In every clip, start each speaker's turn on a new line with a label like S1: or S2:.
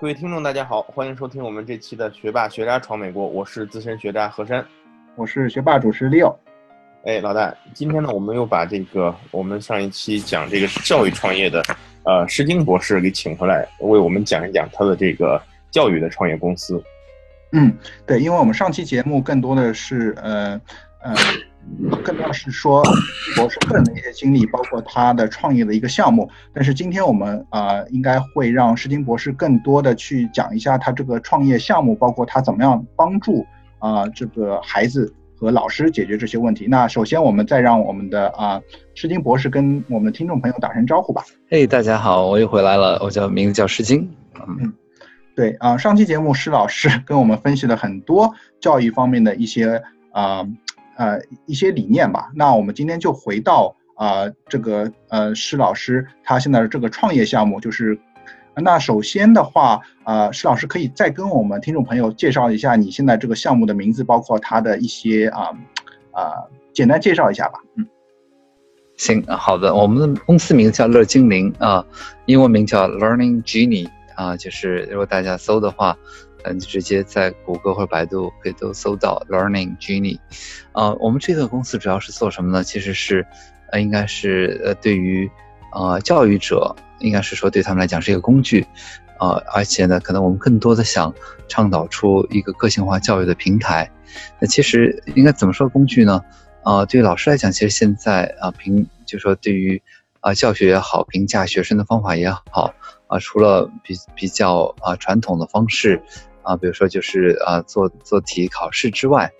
S1: 各位听众，大家好，欢迎收听我们这期的《学霸学渣闯美国》，我是资深学渣何山，
S2: 我是学霸主持 Leo。
S1: 哎，老大，今天呢，我们又把这个我们上一期讲这个教育创业的，呃，施金博士给请回来，为我们讲一讲他的这个教育的创业公司。
S2: 嗯，对，因为我们上期节目更多的是，呃，呃。更多的是说 博士个人的一些经历，包括他的创业的一个项目。但是今天我们啊，应该会让施金博士更多的去讲一下他这个创业项目，包括他怎么样帮助啊这个孩子和老师解决这些问题。那首先我们再让我们的啊施金博士跟我们的听众朋友打声招呼吧。
S3: 嘿，大家好，我又回来了，我叫名字叫施金。
S2: 嗯，对啊，上期节目施老师 跟我们分析了很多教育方面的一些啊。呃，呃一些理念吧。那我们今天就回到啊，这个呃，施老师他现在的这个创业项目，就是那首先的话，呃，施老师可以再跟我们听众朋友介绍一下你现在这个项目的名字，包括它的一些啊啊，简单介绍一下吧。嗯，
S3: 行，好的，我们的公司名字叫乐精灵啊，英文名叫 Learning Genie 啊，就是如果大家搜的话。嗯，直接在谷歌或者百度可以都搜到 Learning Genie，啊，我们这个公司主要是做什么呢？其实是，呃，应该是呃，对于，呃，教育者，应该是说对他们来讲是一个工具，啊，而且呢，可能我们更多的想倡导出一个个性化教育的平台。那其实应该怎么说工具呢？啊，对于老师来讲，其实现在啊，评就说对于啊教学也好，评价学生的方法也好，啊，除了比比较啊传统的方式。啊，比如说就是啊，做做题考试之外，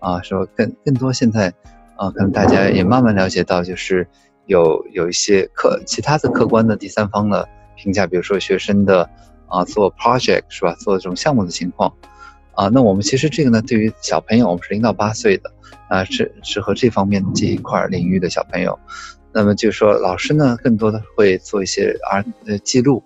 S3: 啊，说更更多现在，啊，可能大家也慢慢了解到，就是有有一些客其他的客观的第三方的评价，比如说学生的啊做 project 是吧，做这种项目的情况，啊，那我们其实这个呢，对于小朋友，我们是零到八岁的，啊，是适合这方面这一块领域的小朋友，那么就是说老师呢，更多的会做一些啊呃记录。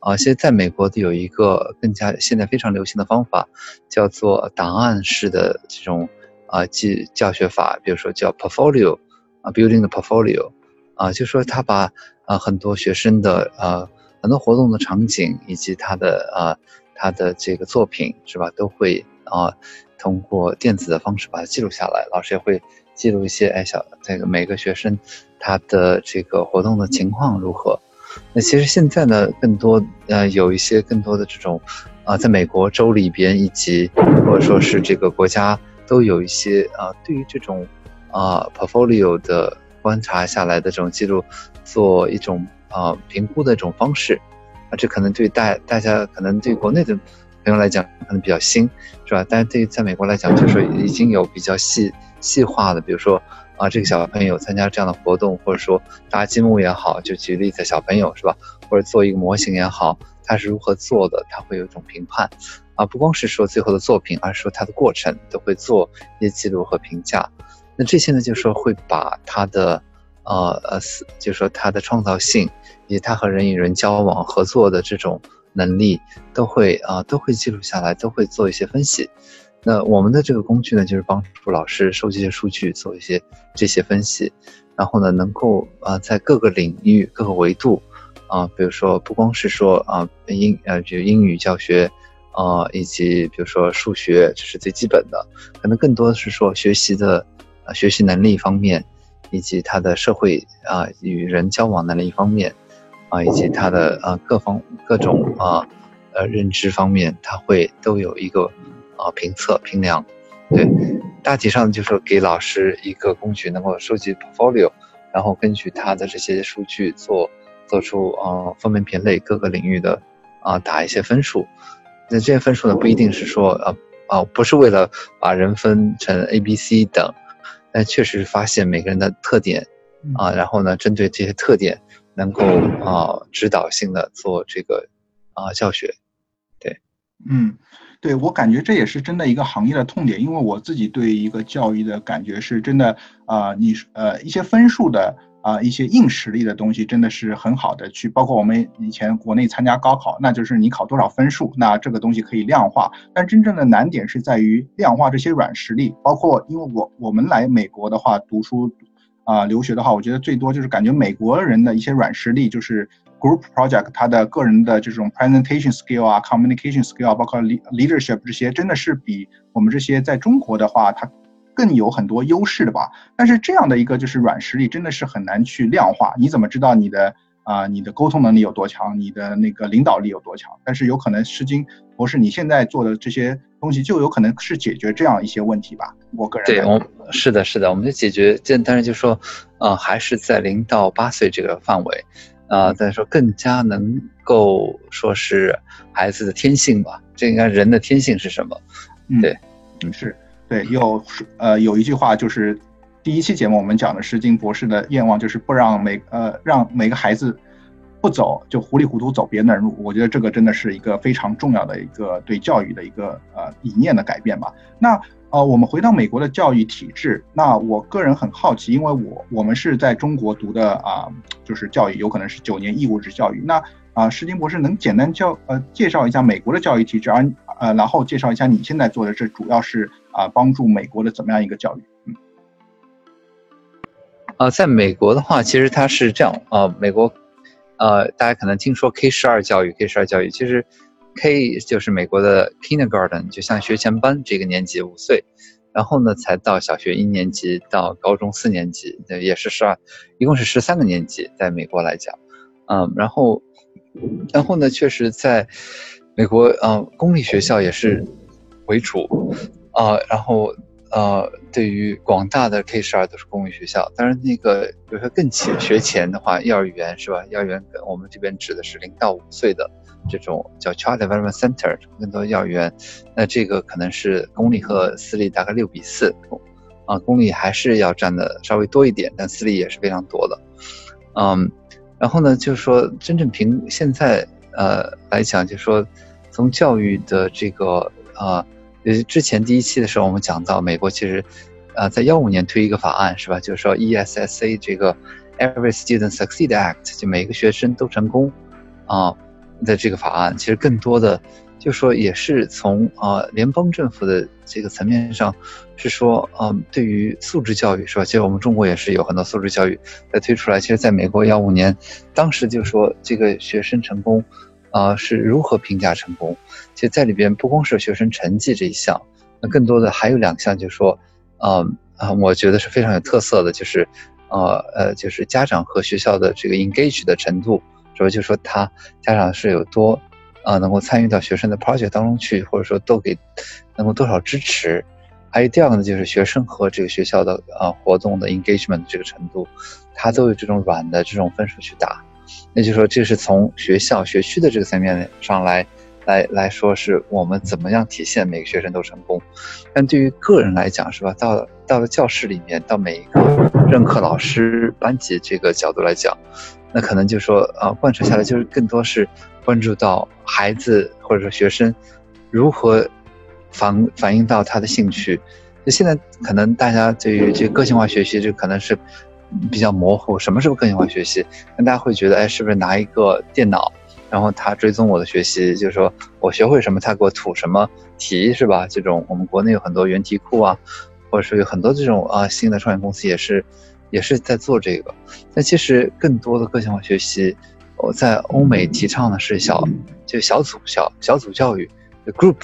S3: 啊，现在在美国的有一个更加现在非常流行的方法，叫做档案式的这种啊记教学法，比如说叫 portfolio，啊 building the portfolio，啊就说他把啊很多学生的呃很多活动的场景以及他的啊他的这个作品是吧，都会啊通过电子的方式把它记录下来，老师也会记录一些哎小这个每个学生他的这个活动的情况如何。那其实现在呢，更多呃有一些更多的这种，啊，在美国州里边以及或者说是这个国家都有一些啊，对于这种啊 portfolio 的观察下来的这种记录，做一种啊评估的这种方式，啊，这可能对大大家可能对国内的朋友来讲可能比较新，是吧？但是对于在美国来讲，就是已经有比较细细化的，比如说。啊，这个小朋友参加这样的活动，或者说搭积木也好，就举例子，小朋友是吧？或者做一个模型也好，他是如何做的？他会有一种评判，啊，不光是说最后的作品，而是说他的过程都会做一些记录和评价。那这些呢，就是说会把他的，呃呃，就是说他的创造性，以及他和人与人交往合作的这种能力，都会啊都会记录下来，都会做一些分析。那我们的这个工具呢，就是帮助老师收集一些数据，做一些这些分析，然后呢，能够啊在各个领域、各个维度，啊，比如说不光是说啊英呃就英语教学，啊以及比如说数学，这是最基本的，可能更多的是说学习的啊学习能力方面，以及他的社会啊与人交往能力方面，啊以及他的啊各方各种啊呃认知方面，他会都有一个。啊，评测评量，对，大体上就是给老师一个工具，能够收集 portfolio，然后根据他的这些数据做做出啊分门别类各个领域的啊打一些分数。那这些分数呢，不一定是说啊啊不是为了把人分成 A、B、C 等，但确实发现每个人的特点啊，然后呢，针对这些特点，能够啊指导性的做这个啊教学，对，
S2: 嗯。对我感觉这也是真的一个行业的痛点，因为我自己对一个教育的感觉是真的啊，你呃一些分数的啊一些硬实力的东西真的是很好的去，包括我们以前国内参加高考，那就是你考多少分数，那这个东西可以量化，但真正的难点是在于量化这些软实力，包括因为我我们来美国的话读书。啊留学的话，我觉得最多就是感觉美国人的一些软实力，就是 group project，他的个人的这种 presentation skill 啊，communication skill，包括 leadership 这些，真的是比我们这些在中国的话，它更有很多优势的吧。但是这样的一个就是软实力，真的是很难去量化。你怎么知道你的？啊，你的沟通能力有多强，你的那个领导力有多强？但是有可能诗经博士你现在做的这些东西，就有可能是解决这样一些问题吧。我个人
S3: 对，我是的，是的，我们就解决这，但是就说，呃，还是在零到八岁这个范围，啊，再说更加能够说是孩子的天性吧。这应该人的天性是什么？对，
S2: 嗯，是对，有呃有一句话就是。第一期节目我们讲的诗经博士的愿望就是不让每呃让每个孩子不走就糊里糊涂走别人的路，我觉得这个真的是一个非常重要的一个对教育的一个呃理念的改变吧。那呃我们回到美国的教育体制，那我个人很好奇，因为我我们是在中国读的啊，就是教育有可能是九年义务制教育。那啊诗经博士能简单教呃介绍一下美国的教育体制，而呃然后介绍一下你现在做的这主要是啊帮助美国的怎么样一个教育？嗯。
S3: 呃，在美国的话，其实它是这样呃，美国，呃，大家可能听说 K 十二教育，K 十二教育其实 K 就是美国的 Kindergarten，就像学前班这个年级五岁，然后呢才到小学一年级到高中四年级，也是十二，一共是十三个年级，在美国来讲，嗯，然后，然后呢，确实在美国，呃，公立学校也是为主，啊，然后。呃，对于广大的 K 十二都是公立学校，当然那个比如说更前学前的话，幼儿园是吧？幼儿园我们这边指的是零到五岁的这种叫 Child Development Center，更多幼儿园，那这个可能是公立和私立大概六比四，啊，公立还是要占的稍微多一点，但私立也是非常多的，嗯，然后呢，就是说真正凭现在呃来讲，就是说从教育的这个啊。呃，呃之前第一期的时候，我们讲到美国其实，呃，在幺五年推一个法案是吧？就是说 ESSA 这个 Every Student Succeed Act，就每个学生都成功，啊的这个法案，其实更多的就说也是从啊联邦政府的这个层面上，是说，嗯，对于素质教育是吧？其实我们中国也是有很多素质教育在推出来。其实，在美国幺五年，当时就说这个学生成功。啊，是如何评价成功？其实，在里边不光是学生成绩这一项，那更多的还有两项，就是说，呃啊，我觉得是非常有特色的，就是，呃呃，就是家长和学校的这个 engage 的程度，主要？就是说他家长是有多，啊，能够参与到学生的 project 当中去，或者说都给能够多少支持？还有第二个呢，就是学生和这个学校的啊活动的 engagement 这个程度，他都有这种软的这种分数去打。那就说，这是从学校学区的这个层面上来，来来说，是我们怎么样体现每个学生都成功。但对于个人来讲，是吧？到到了教室里面，到每一个任课老师、班级这个角度来讲，那可能就说，呃，贯彻下来就是更多是关注到孩子或者说学生如何反反映到他的兴趣。就现在可能大家对于这个个性化学习，这可能是。比较模糊，什么是个性化学习？那大家会觉得，哎，是不是拿一个电脑，然后他追踪我的学习，就是说我学会什么，他给我吐什么题，是吧？这种我们国内有很多原题库啊，或者说有很多这种啊新的创业公司也是，也是在做这个。但其实更多的个性化学习，我在欧美提倡的是小，就小组小小组教育，group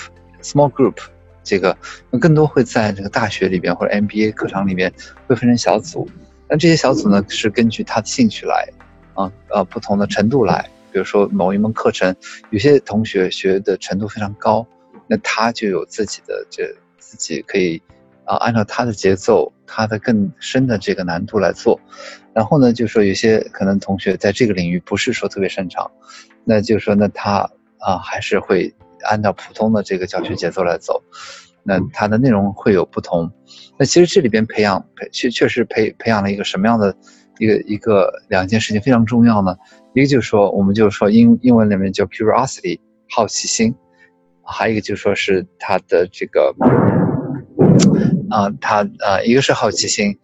S3: small group，这个更多会在这个大学里边或者 MBA 课堂里面会分成小组。那这些小组呢，是根据他的兴趣来，啊呃不同的程度来。比如说某一门课程，有些同学学的程度非常高，那他就有自己的这自己可以，啊按照他的节奏，他的更深的这个难度来做。然后呢，就说有些可能同学在这个领域不是说特别擅长，那就说那他啊还是会按照普通的这个教学节奏来走。那它的内容会有不同，那其实这里边培养培确确实培培养了一个什么样的一个一个两件事情非常重要呢？一个就是说，我们就是说英英文里面叫 curiosity 好奇心，还有一个就是说是他的这个啊，他啊，一个是好奇心，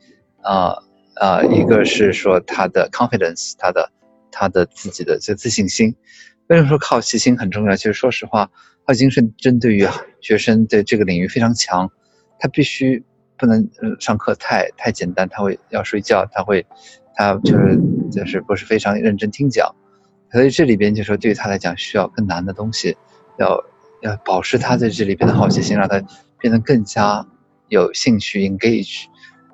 S3: 啊啊，一个是说他的 confidence，他的他的自己的这自信心。为什么说好奇心很重要？其实说实话。好奇心是针对于学生的这个领域非常强，他必须不能上课太太简单，他会要睡觉，他会他就是就是不是非常认真听讲，所以这里边就说对于他来讲需要更难的东西，要要保持他在这里边的好奇心，让他变得更加有兴趣 engage，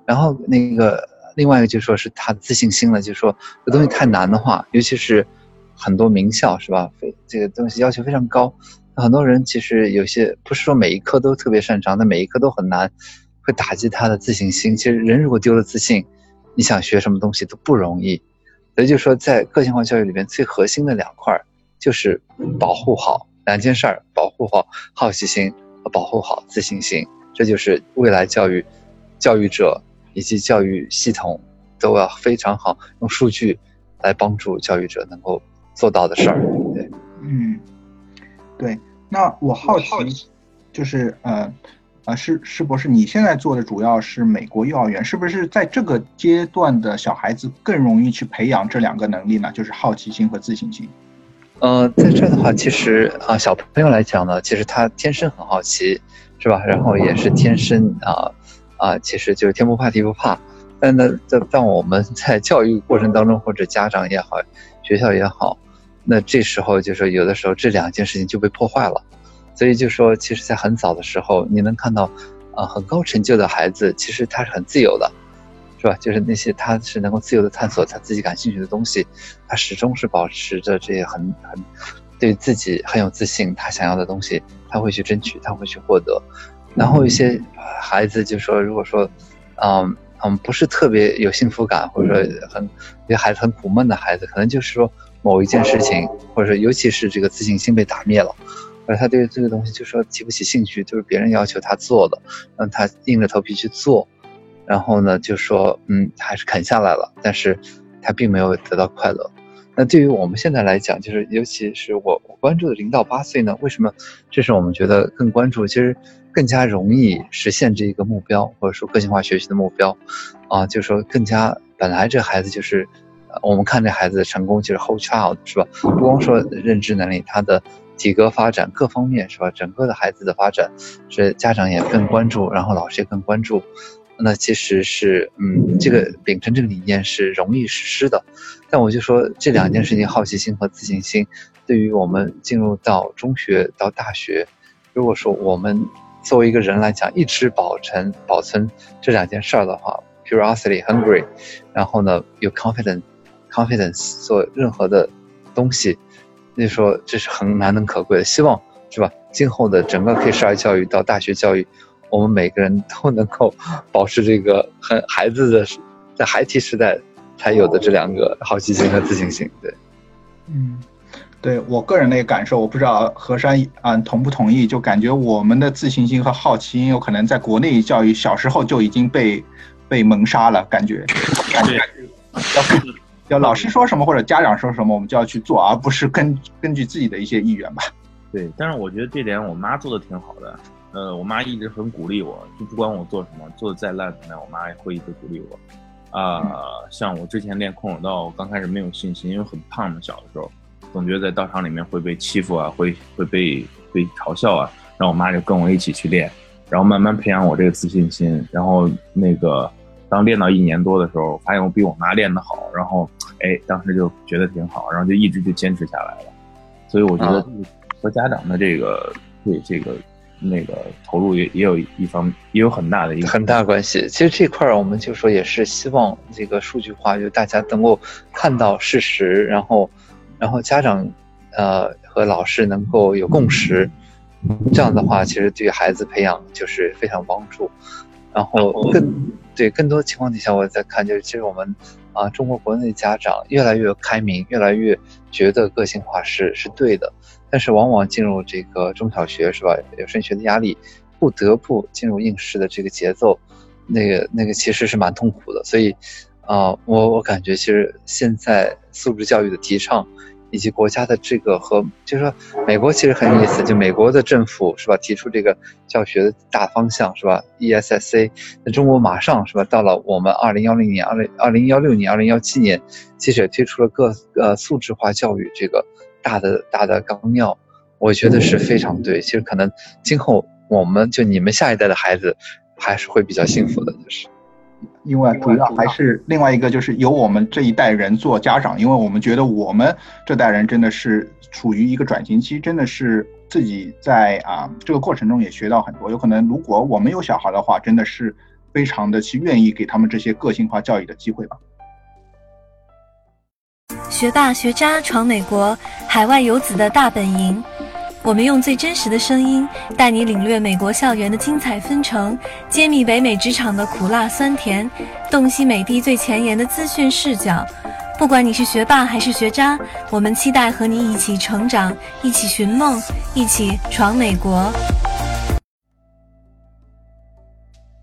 S3: 然后那个另外一个就说是他自信心了，就说这东西太难的话，尤其是很多名校是吧？非这个东西要求非常高。很多人其实有些不是说每一科都特别擅长，但每一科都很难，会打击他的自信心。其实人如果丢了自信，你想学什么东西都不容易。所以就说在个性化教育里面最核心的两块，就是保护好两件事儿：保护好好奇心和保护好自信心。这就是未来教育教育者以及教育系统都要非常好用数据来帮助教育者能够做到的事儿。对，
S2: 嗯，对。那我好奇，就是呃，呃，施施博士，你现在做的主要是美国幼儿园，是不是在这个阶段的小孩子更容易去培养这两个能力呢？就是好奇心和自信心。
S3: 呃，在这的话，其实啊，小朋友来讲呢，其实他天生很好奇，是吧？然后也是天生啊啊，其实就是天不怕地不怕。但呢，在但我们在教育过程当中，或者家长也好，学校也好。那这时候就说，有的时候这两件事情就被破坏了，所以就说，其实，在很早的时候，你能看到，啊，很高成就的孩子，其实他是很自由的，是吧？就是那些他是能够自由的探索他自己感兴趣的东西，他始终是保持着这些很很对自己很有自信，他想要的东西他会去争取，他会去获得。然后一些孩子就说，如果说，嗯嗯，不是特别有幸福感，或者说很有些孩子很苦闷的孩子，可能就是说。某一件事情，或者说尤其是这个自信心被打灭了，而他对这个东西就说提不起兴趣，就是别人要求他做的，让他硬着头皮去做，然后呢就说嗯还是啃下来了，但是他并没有得到快乐。那对于我们现在来讲，就是尤其是我我关注的零到八岁呢，为什么这是我们觉得更关注，其实更加容易实现这一个目标，或者说个性化学习的目标，啊，就是说更加本来这孩子就是。我们看这孩子的成功，就是 whole child 是吧？不光说认知能力，他的体格发展各方面是吧？整个的孩子的发展，是家长也更关注，然后老师也更关注。那其实是，嗯，这个秉承这个理念是容易实施的。但我就说这两件事情，好奇心和自信心，对于我们进入到中学到大学，如果说我们作为一个人来讲，一直保存保存这两件事儿的话，curiosity hungry，然后呢有 confidence。Confidence 做任何的东西，那时候这是很难能可贵的。希望是吧？今后的整个 K 十二教育到大学教育，我们每个人都能够保持这个很孩子的在孩提时代才有的这两个好奇心和自信心。对，
S2: 嗯，对我个人的一个感受，我不知道何山啊同不同意？就感觉我们的自信心和好奇心有可能在国内教育小时候就已经被被蒙杀了，感觉。
S1: 对。
S2: 要老师说什么或者家长说什么，我们就要去做，而不是根根据自己的一些意愿吧。
S1: 对，但是我觉得这点我妈做的挺好的。呃，我妈一直很鼓励我，就不管我做什么，做的再烂怎么样，我妈也会一直鼓励我。啊，像我之前练空手道，我刚开始没有信心，因为很胖嘛，小的时候总觉得在道场里面会被欺负啊，会会被被嘲笑啊，然后我妈就跟我一起去练，然后慢慢培养我这个自信心，然后那个。当练到一年多的时候，发现我比我妈练得好，然后，哎，当时就觉得挺好，然后就一直就坚持下来了。所以我觉得和家长的这个对这个那个投入也也有一方也有很大的一个
S3: 很大关系。其实这块儿我们就说也是希望这个数据化，就大家能够看到事实，然后，然后家长，呃，和老师能够有共识，这样的话，其实对孩子培养就是非常帮助。然后更对更多情况底下，我在看，就是其实我们啊，中国国内家长越来越开明，越来越觉得个性化是是对的，但是往往进入这个中小学是吧，有升学的压力，不得不进入应试的这个节奏，那个那个其实是蛮痛苦的。所以啊，我我感觉其实现在素质教育的提倡。以及国家的这个和，就是说，美国其实很有意思，就美国的政府是吧，提出这个教学的大方向是吧？E S S A，那中国马上是吧，到了我们二零幺零年、二零二零幺六年、二零幺七年，其实也推出了各呃素质化教育这个大的大的纲要，我觉得是非常对。其实可能今后我们就你们下一代的孩子，还是会比较幸福的，就是。
S2: 因为主要还是另外一个，就是由我们这一代人做家长，因为我们觉得我们这代人真的是处于一个转型期，真的是自己在啊这个过程中也学到很多。有可能如果我们有小孩的话，真的是非常的去愿意给他们这些个性化教育的机会吧。
S4: 学霸学渣闯美国，海外游子的大本营。我们用最真实的声音，带你领略美国校园的精彩纷呈，揭秘北美职场的苦辣酸甜，洞悉美帝最前沿的资讯视角。不管你是学霸还是学渣，我们期待和你一起成长，一起寻梦，一起闯美国。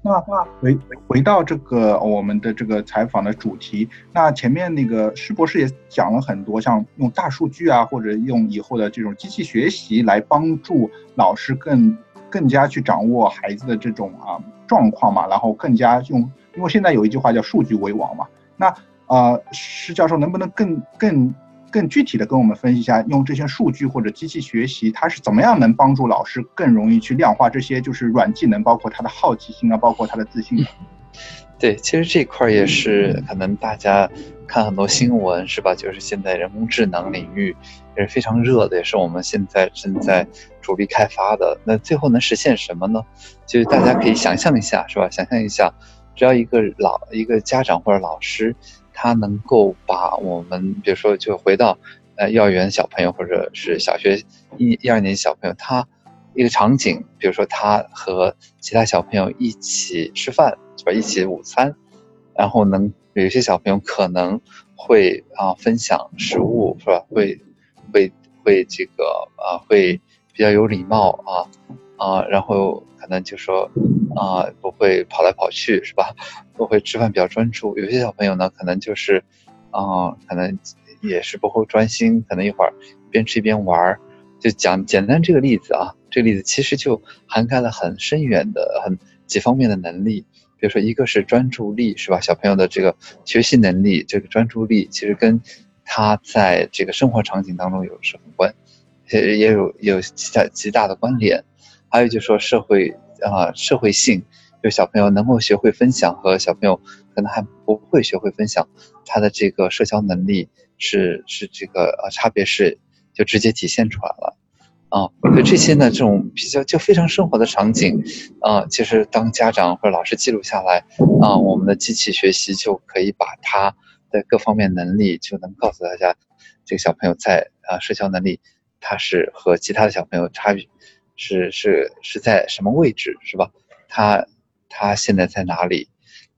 S2: 那那回回到这个我们的这个采访的主题，那前面那个施博士也讲了很多，像用大数据啊，或者用以后的这种机器学习来帮助老师更更加去掌握孩子的这种啊状况嘛，然后更加用，因为现在有一句话叫数据为王嘛。那呃，施教授能不能更更？更具体的跟我们分析一下，用这些数据或者机器学习，它是怎么样能帮助老师更容易去量化这些就是软技能，包括他的好奇心啊，包括他的自信。
S3: 对，其实这块也是可能大家看很多新闻是吧？就是现在人工智能领域也是非常热的，也是我们现在正在主力开发的。那最后能实现什么呢？就是大家可以想象一下是吧？想象一下，只要一个老一个家长或者老师。他能够把我们，比如说，就回到，呃，幼儿园小朋友或者是小学一一二年级小朋友，他一个场景，比如说他和其他小朋友一起吃饭，是吧？一起午餐，然后能有些小朋友可能会啊分享食物，是吧？会会会这个啊会比较有礼貌啊啊，然后可能就说。啊，不会跑来跑去是吧？不会吃饭比较专注。有些小朋友呢，可能就是，啊，可能也是不会专心，可能一会儿边吃一边玩儿。就讲简单这个例子啊，这个例子其实就涵盖了很深远的、很几方面的能力。比如说，一个是专注力，是吧？小朋友的这个学习能力，这个专注力其实跟他在这个生活场景当中有什么关，也也有有极大极大的关联。还有就是说社会。啊，社会性，就是小朋友能够学会分享和小朋友可能还不会学会分享，他的这个社交能力是是这个呃差别是就直接体现出来了，啊，所以这些呢这种比较就非常生活的场景，啊，其实当家长或者老师记录下来，啊，我们的机器学习就可以把他的各方面能力就能告诉大家，这个小朋友在啊社交能力他是和其他的小朋友差别。是是是在什么位置是吧？他他现在在哪里？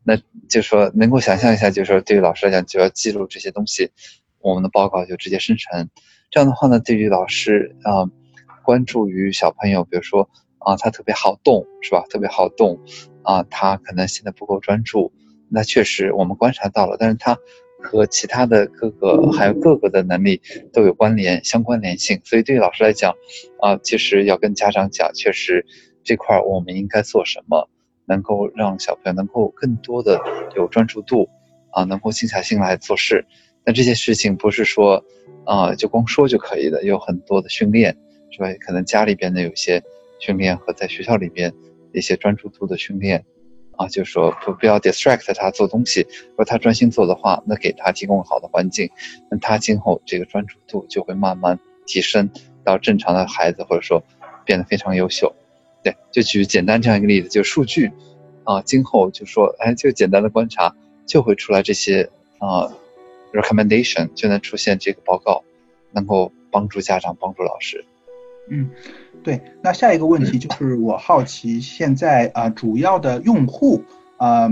S3: 那就说能够想象一下，就是说对于老师来讲，就要记录这些东西，我们的报告就直接生成。这样的话呢，对于老师啊，关注于小朋友，比如说啊，他特别好动是吧？特别好动啊，他可能现在不够专注，那确实我们观察到了，但是他。和其他的各个还有各个的能力都有关联相关联性，所以对于老师来讲，啊，其实要跟家长讲，确实这块我们应该做什么，能够让小朋友能够更多的有专注度，啊，能够静下心来做事。但这些事情不是说，啊，就光说就可以的，有很多的训练，是吧？可能家里边的有些训练和在学校里边一些专注度的训练。啊，就是说不不要 distract 他做东西，如果他专心做的话，那给他提供好的环境，那他今后这个专注度就会慢慢提升到正常的孩子，或者说变得非常优秀。对，就举简单这样一个例子，就数据，啊，今后就说，哎，就简单的观察就会出来这些啊 recommendation，就能出现这个报告，能够帮助家长，帮助老师。
S2: 嗯。对，那下一个问题就是我好奇，现在啊主要的用户，呃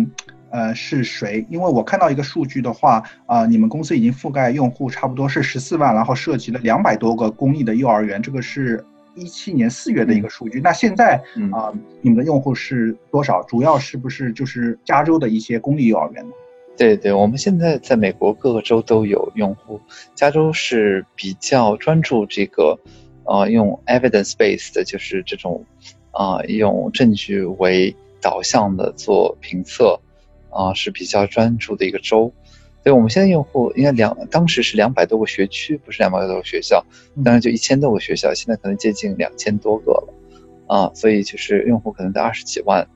S2: 呃是谁？因为我看到一个数据的话，啊你们公司已经覆盖用户差不多是十四万，然后涉及了两百多个公立的幼儿园，这个是一七年四月的一个数据。那现在啊你们的用户是多少？主要是不是就是加州的一些公立幼儿园呢？
S3: 对对，我们现在在美国各个州都有用户，加州是比较专注这个。呃，用 evidence based 就是这种，啊，用证据为导向的做评测，啊，是比较专注的一个州。所以我们现在用户应该两，当时是两百多个学区，不是两百多个学校，当然就一千多个学校，现在可能接近两千多个了，啊，所以就是用户可能在二十几万，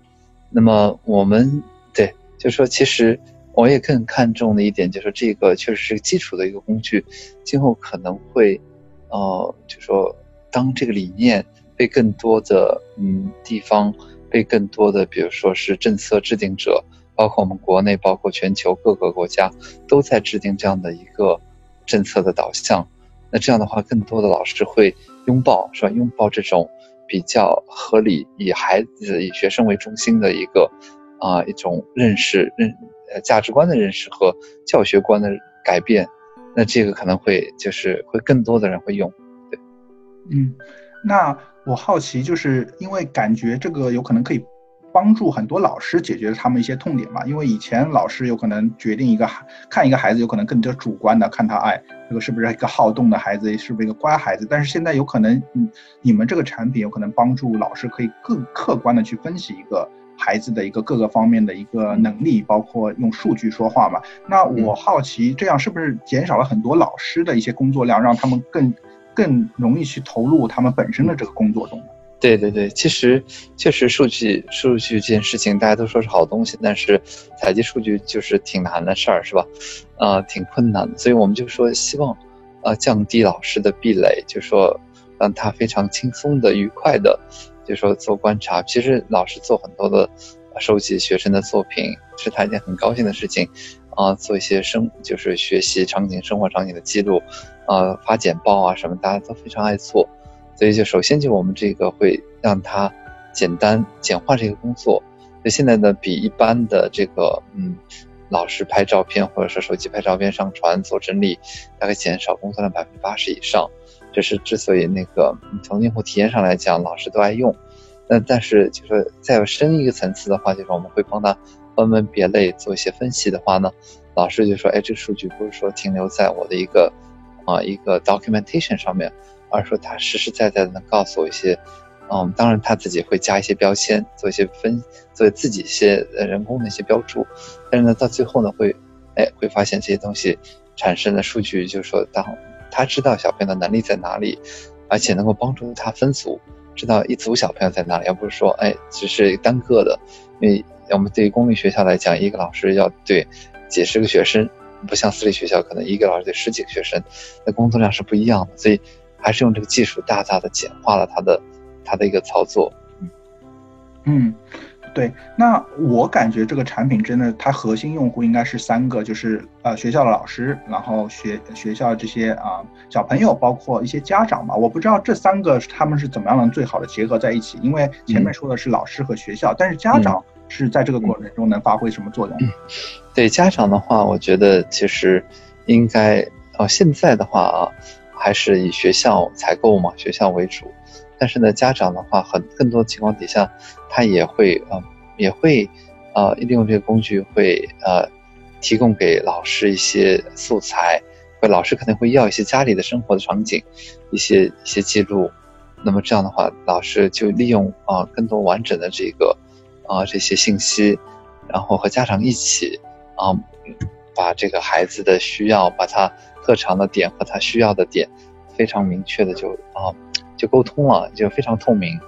S3: 那么我们对，就说其实我也更看重的一点，就是这个确实是基础的一个工具，今后可能会，呃，就说当这个理念被更多的嗯地方，被更多的比如说是政策制定者，包括我们国内，包括全球各个国家都在制定这样的一个政策的导向，那这样的话，更多的老师会拥抱是吧？拥抱这种。比较合理，以孩子、以学生为中心的一个啊一种认识、认呃价值观的认识和教学观的改变，那这个可能会就是会更多的人会用，
S2: 嗯，那我好奇，就是因为感觉这个有可能可以。帮助很多老师解决他们一些痛点嘛，因为以前老师有可能决定一个孩看一个孩子，有可能更加主观的看他，哎，这个是不是一个好动的孩子，是不是一个乖孩子？但是现在有可能，你你们这个产品有可能帮助老师可以更客观的去分析一个孩子的一个各个方面的一个能力，包括用数据说话嘛。那我好奇，这样是不是减少了很多老师的一些工作量，让他们更更容易去投入他们本身的这个工作中呢？
S3: 对对对，其实确实数据数据这件事情，大家都说是好东西，但是采集数据就是挺难的事儿，是吧？呃，挺困难的，所以我们就说希望，呃，降低老师的壁垒，就说让他非常轻松的、愉快的，就说做观察。其实老师做很多的收集学生的作品，是他一件很高兴的事情，啊，做一些生就是学习场景、生活场景的记录，啊，发简报啊什么，大家都非常爱做。所以就首先就我们这个会让它简单简化这个工作，就现在呢比一般的这个嗯老师拍照片或者说手机拍照片上传做整理，大概减少工作量百分之八十以上。这是之所以那个从用户体验上来讲，老师都爱用。那但是就是再深一个层次的话，就是我们会帮他分门别类做一些分析的话呢，老师就说，哎，这个数据不是说停留在我的一个啊一个 documentation 上面。而是说他实实在在的能告诉我一些，嗯，当然他自己会加一些标签，做一些分，做自己一些人工的一些标注，但是呢，到最后呢，会，哎，会发现这些东西产生的数据，就是说，当他知道小朋友的能力在哪里，而且能够帮助他分组，知道一组小朋友在哪里，而不是说，哎，只是单个的，因为我们对于公立学校来讲，一个老师要对几十个学生，不像私立学校可能一个老师对十几个学生，那工作量是不一样的，所以。还是用这个技术大大的简化了他的他的一个操作，
S2: 嗯嗯，对。那我感觉这个产品真的，它核心用户应该是三个，就是呃学校的老师，然后学学校这些啊小朋友，包括一些家长吧。我不知道这三个他们是怎么样能最好的结合在一起，因为前面说的是老师和学校，但是家长是在这个过程中能发挥什么作用？
S3: 对家长的话，我觉得其实应该哦，现在的话啊。还是以学校采购嘛，学校为主。但是呢，家长的话，很更多情况底下，他也会呃，也会呃，利用这个工具会呃，提供给老师一些素材，会老师肯定会要一些家里的生活的场景，一些一些记录。那么这样的话，老师就利用啊更多完整的这个啊这些信息，然后和家长一起啊，把这个孩子的需要把他。特长的点和他需要的点，非常明确的就啊，就沟通了，就非常透明。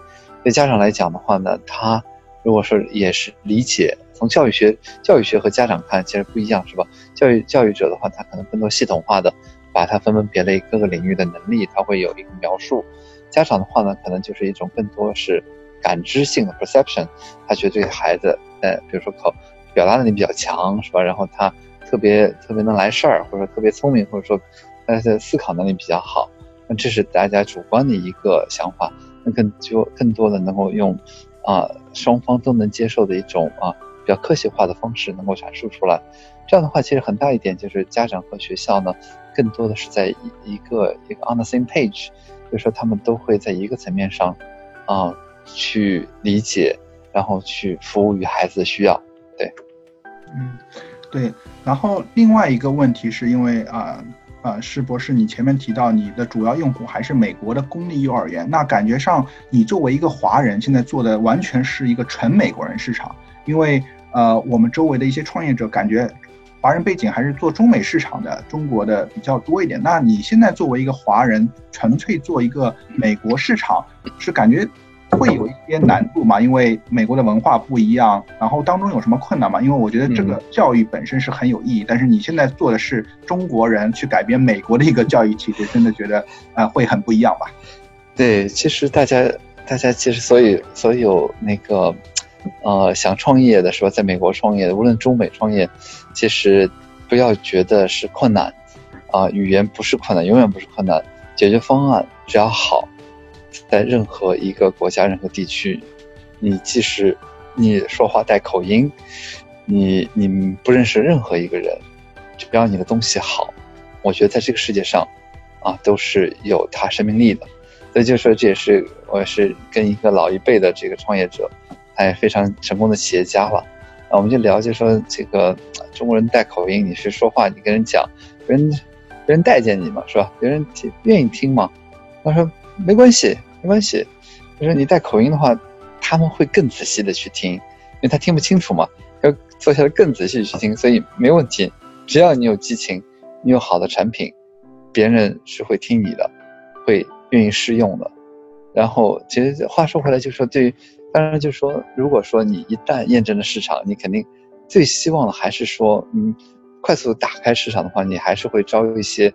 S3: 对家长来讲的话呢，他如果说也是理解，从教育学、教育学和家长看其实不一样，是吧？教育教育者的话，他可能更多系统化的把它分门别类各个领域的能力，他会有一个描述。家长的话呢，可能就是一种更多是感知性的 perception，他觉得这个孩子，呃，比如说考表达能力比较强，是吧？然后他。特别特别能来事儿，或者说特别聪明，或者说他的思考能力比较好，那这是大家主观的一个想法。那更就更多的能够用啊双方都能接受的一种啊比较科学化的方式能够阐述出来。这样的话，其实很大一点就是家长和学校呢，更多的是在一一个一个 on the same page，就是说他们都会在一个层面上啊去理解，然后去服务于孩子的需要。对，
S2: 嗯。对，然后另外一个问题是因为啊啊，施博士，你前面提到你的主要用户还是美国的公立幼儿园，那感觉上你作为一个华人，现在做的完全是一个纯美国人市场，因为呃，我们周围的一些创业者感觉华人背景还是做中美市场的，中国的比较多一点。那你现在作为一个华人，纯粹做一个美国市场，是感觉会有一些难度嘛？因为美国的文化不一样，然后当中有什么困难嘛？因为我觉得这个教育本身是很有意义，但是你现在做的是中国人去改变美国的一个教育体制，真的觉得呃会很不一样吧？
S3: 对，其实大家大家其实所以所有那个呃想创业的时候，在美国创业的，无论中美创业，其实不要觉得是困难啊，语言不是困难，永远不是困难，解决方案只要好。在任何一个国家、任何地区，你即使你说话带口音，你你不认识任何一个人，只要你的东西好，我觉得在这个世界上，啊，都是有它生命力的。所以就说这也是我是跟一个老一辈的这个创业者，他也非常成功的企业家了。啊，我们就聊就说这个中国人带口音，你是说话你跟人讲，别人别人待见你嘛，是吧？别人听愿意听嘛。他说。没关系，没关系。就是你带口音的话，他们会更仔细的去听，因为他听不清楚嘛，要坐下来更仔细去听，所以没问题。只要你有激情，你有好的产品，别人是会听你的，会愿意试用的。然后，其实话说回来，就是说对于，当然就说，如果说你一旦验证了市场，你肯定最希望的还是说，嗯，快速打开市场的话，你还是会招一些，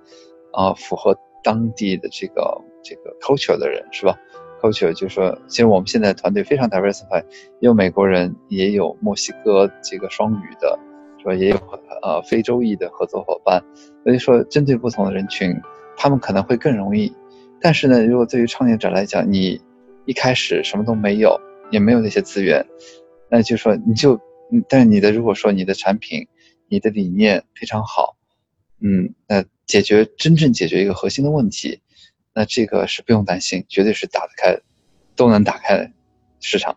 S3: 啊，符合当地的这个。这个 culture 的人是吧？culture 就是说，其实我们现在团队非常 diversified，有美国人，也有墨西哥这个双语的，是吧？也有呃非洲裔的合作伙伴。所以说，针对不同的人群，他们可能会更容易。但是呢，如果对于创业者来讲，你一开始什么都没有，也没有那些资源，那就说你就，但是你的如果说你的产品、你的理念非常好，嗯，那解决真正解决一个核心的问题。那这个是不用担心，绝对是打得开，都能打开市场。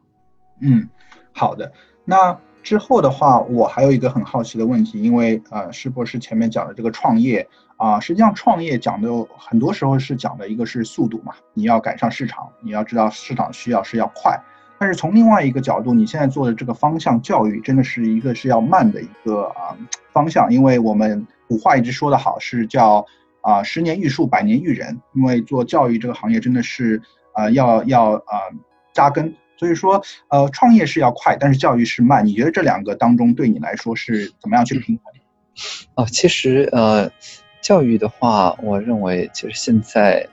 S2: 嗯，好的。那之后的话，我还有一个很好奇的问题，因为呃，施博士前面讲的这个创业啊，实际上创业讲的很多时候是讲的一个是速度嘛，你要赶上市场，你要知道市场需要是要快。但是从另外一个角度，你现在做的这个方向教育，真的是一个是要慢的一个啊方向，因为我们古话一直说的好，是叫。啊，十年育树，百年育人。因为做教育这个行业真的是，呃，要要呃扎根。所以说，呃，创业是要快，但是教育是慢。你觉得这两个当中对你来说是怎么样去平衡？
S3: 哦，其实呃，教育的话，我认为其实现在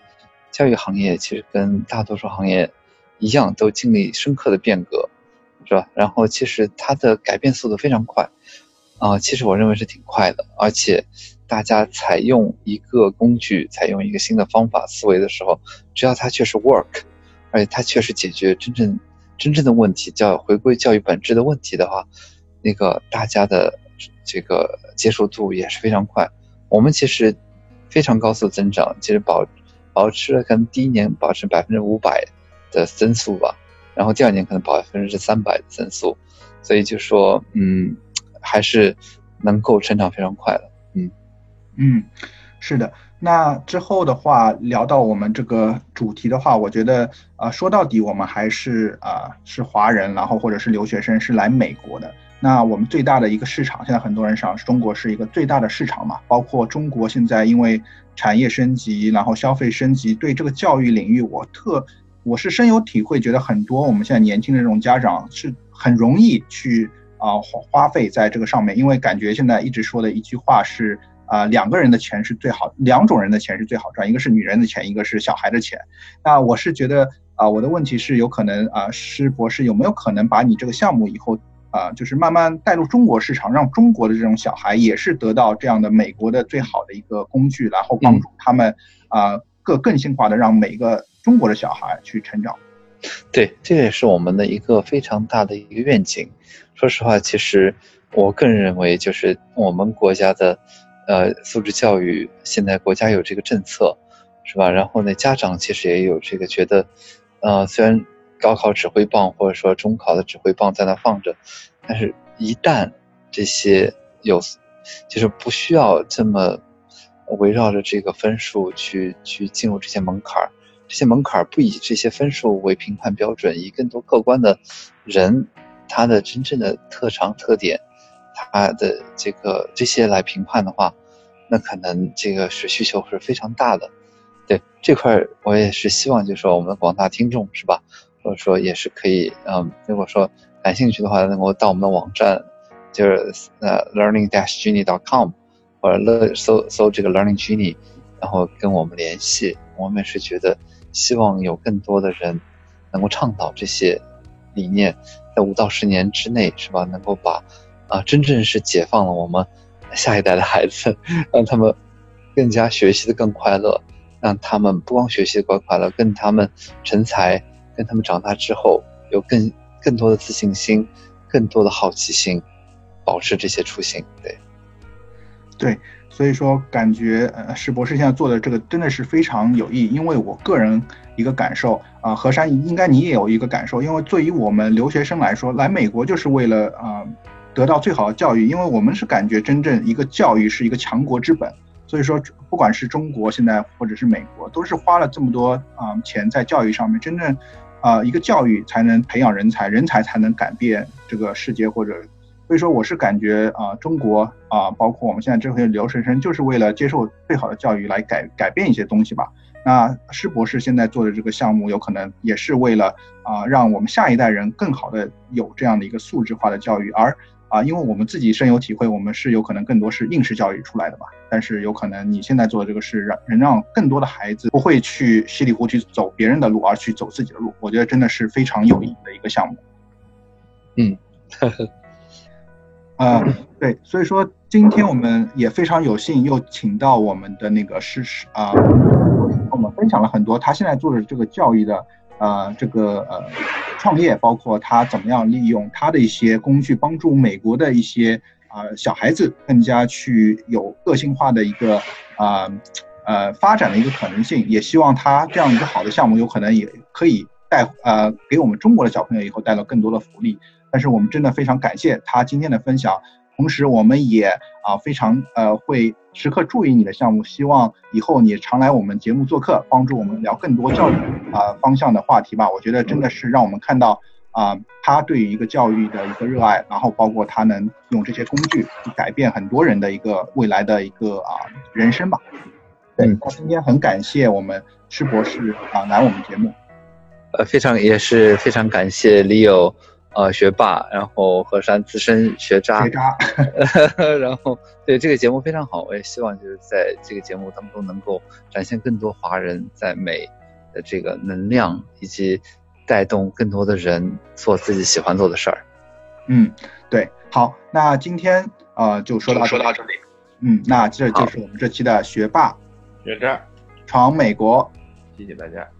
S3: 教育行业其实跟大多数行业一样，都经历深刻的变革，是吧？然后其实它的改变速度非常快，啊，其实我认为是挺快的，而且。大家采用一个工具，采用一个新的方法思维的时候，只要它确实 work，而且它确实解决真正真正的问题，叫回归教育本质的问题的话，那个大家的这个接受度也是非常快。我们其实非常高速增长，其实保保持了可能第一年保持百分之五百的增速吧，然后第二年可能百分之三百的增速，所以就说嗯，还是能够成长非常快的。
S2: 嗯，嗯是的。那之后的话，聊到我们这个主题的话，我觉得啊，说到底我们还是啊是华人，然后或者是留学生是来美国的。那我们最大的一个市场，现在很多人想，中国是一个最大的市场嘛。包括中国现在因为产业升级，然后消费升级，对这个教育领域，我特我是深有体会，觉得很多我们现在年轻的这种家长是很容易去啊花花费在这个上面，因为感觉现在一直说的一句话是。啊，两个人的钱是最好，两种人的钱是最好赚，一个是女人的钱，一个是小孩的钱。那我是觉得啊，我的问题是有可能啊，施博士有没有可能把你这个项目以后啊，就是慢慢带入中国市场，让中国的这种小孩也是得到这样的美国的最好的一个工具，然后帮助他们啊，更更性化的让每一个中国的小孩去成长。
S3: 对，这也是我们的一个非常大的一个愿景。说实话，其实我个人认为，就是我们国家的。呃，素质教育现在国家有这个政策，是吧？然后呢，家长其实也有这个觉得，呃，虽然高考指挥棒或者说中考的指挥棒在那放着，但是一旦这些有，就是不需要这么围绕着这个分数去去进入这些门槛儿，这些门槛儿不以这些分数为评判标准，以更多客观的人他的真正的特长特点。他的这个这些来评判的话，那可能这个是需求是非常大的。对这块，我也是希望，就是说我们广大听众是吧？或者说也是可以，嗯，如果说感兴趣的话，能够到我们的网站，就是呃 learning-genie.com，或者乐搜搜这个 learning genie，然后跟我们联系。我们也是觉得希望有更多的人能够倡导这些理念，在五到十年之内，是吧？能够把啊，真正是解放了我们下一代的孩子，让他们更加学习的更快乐，让他们不光学习的更快乐，跟他们成才，跟他们长大之后有更更多的自信心，更多的好奇心，保持这些初心。对，
S2: 对。所以说，感觉呃，石博士现在做的这个真的是非常有意义。因为我个人一个感受啊，何山应该你也有一个感受。因为对于我们留学生来说，来美国就是为了啊得到最好的教育。因为我们是感觉真正一个教育是一个强国之本。所以说，不管是中国现在或者是美国，都是花了这么多啊钱在教育上面。真正啊一个教育才能培养人才，人才才能改变这个世界或者。所以说，我是感觉啊，中国啊，包括我们现在这些留学生，就是为了接受最好的教育来改改变一些东西吧。那施博士现在做的这个项目，有可能也是为了啊，让我们下一代人更好的有这样的一个素质化的教育。而啊，因为我们自己深有体会，我们是有可能更多是应试教育出来的嘛。但是有可能你现在做的这个事让能让更多的孩子不会去稀里糊涂走别人的路，而去走自己的路。我觉得真的是非常有意义的一个项目。
S3: 嗯。
S2: 啊，对，所以说今天我们也非常有幸又请到我们的那个师师啊，我们分享了很多他现在做的这个教育的呃这个呃创业，包括他怎么样利用他的一些工具帮助美国的一些啊小孩子更加去有个性化的一个啊呃发展的一个可能性，也希望他这样一个好的项目有可能也可以带呃给我们中国的小朋友以后带来更多的福利。但是我们真的非常感谢他今天的分享，同时我们也啊非常呃会时刻注意你的项目，希望以后你常来我们节目做客，帮助我们聊更多教育啊方向的话题吧。我觉得真的是让我们看到啊他对于一个教育的一个热爱，然后包括他能用这些工具改变很多人的一个未来的一个啊人生吧。对，那今天很感谢我们施博士啊来我们节目，
S3: 呃非常也是非常感谢 Leo。呃，学霸，然后河山资深学渣，
S2: 学渣，
S3: 然后对这个节目非常好，我也希望就是在这个节目当中能够展现更多华人在美的这个能量，以及带动更多的人做自己喜欢做的事儿。
S2: 嗯，对，好，那今天呃就说到
S3: 说到这里，
S2: 嗯，那这就是我们这期的学霸
S1: 学渣
S2: 闯美国，
S1: 谢谢大家。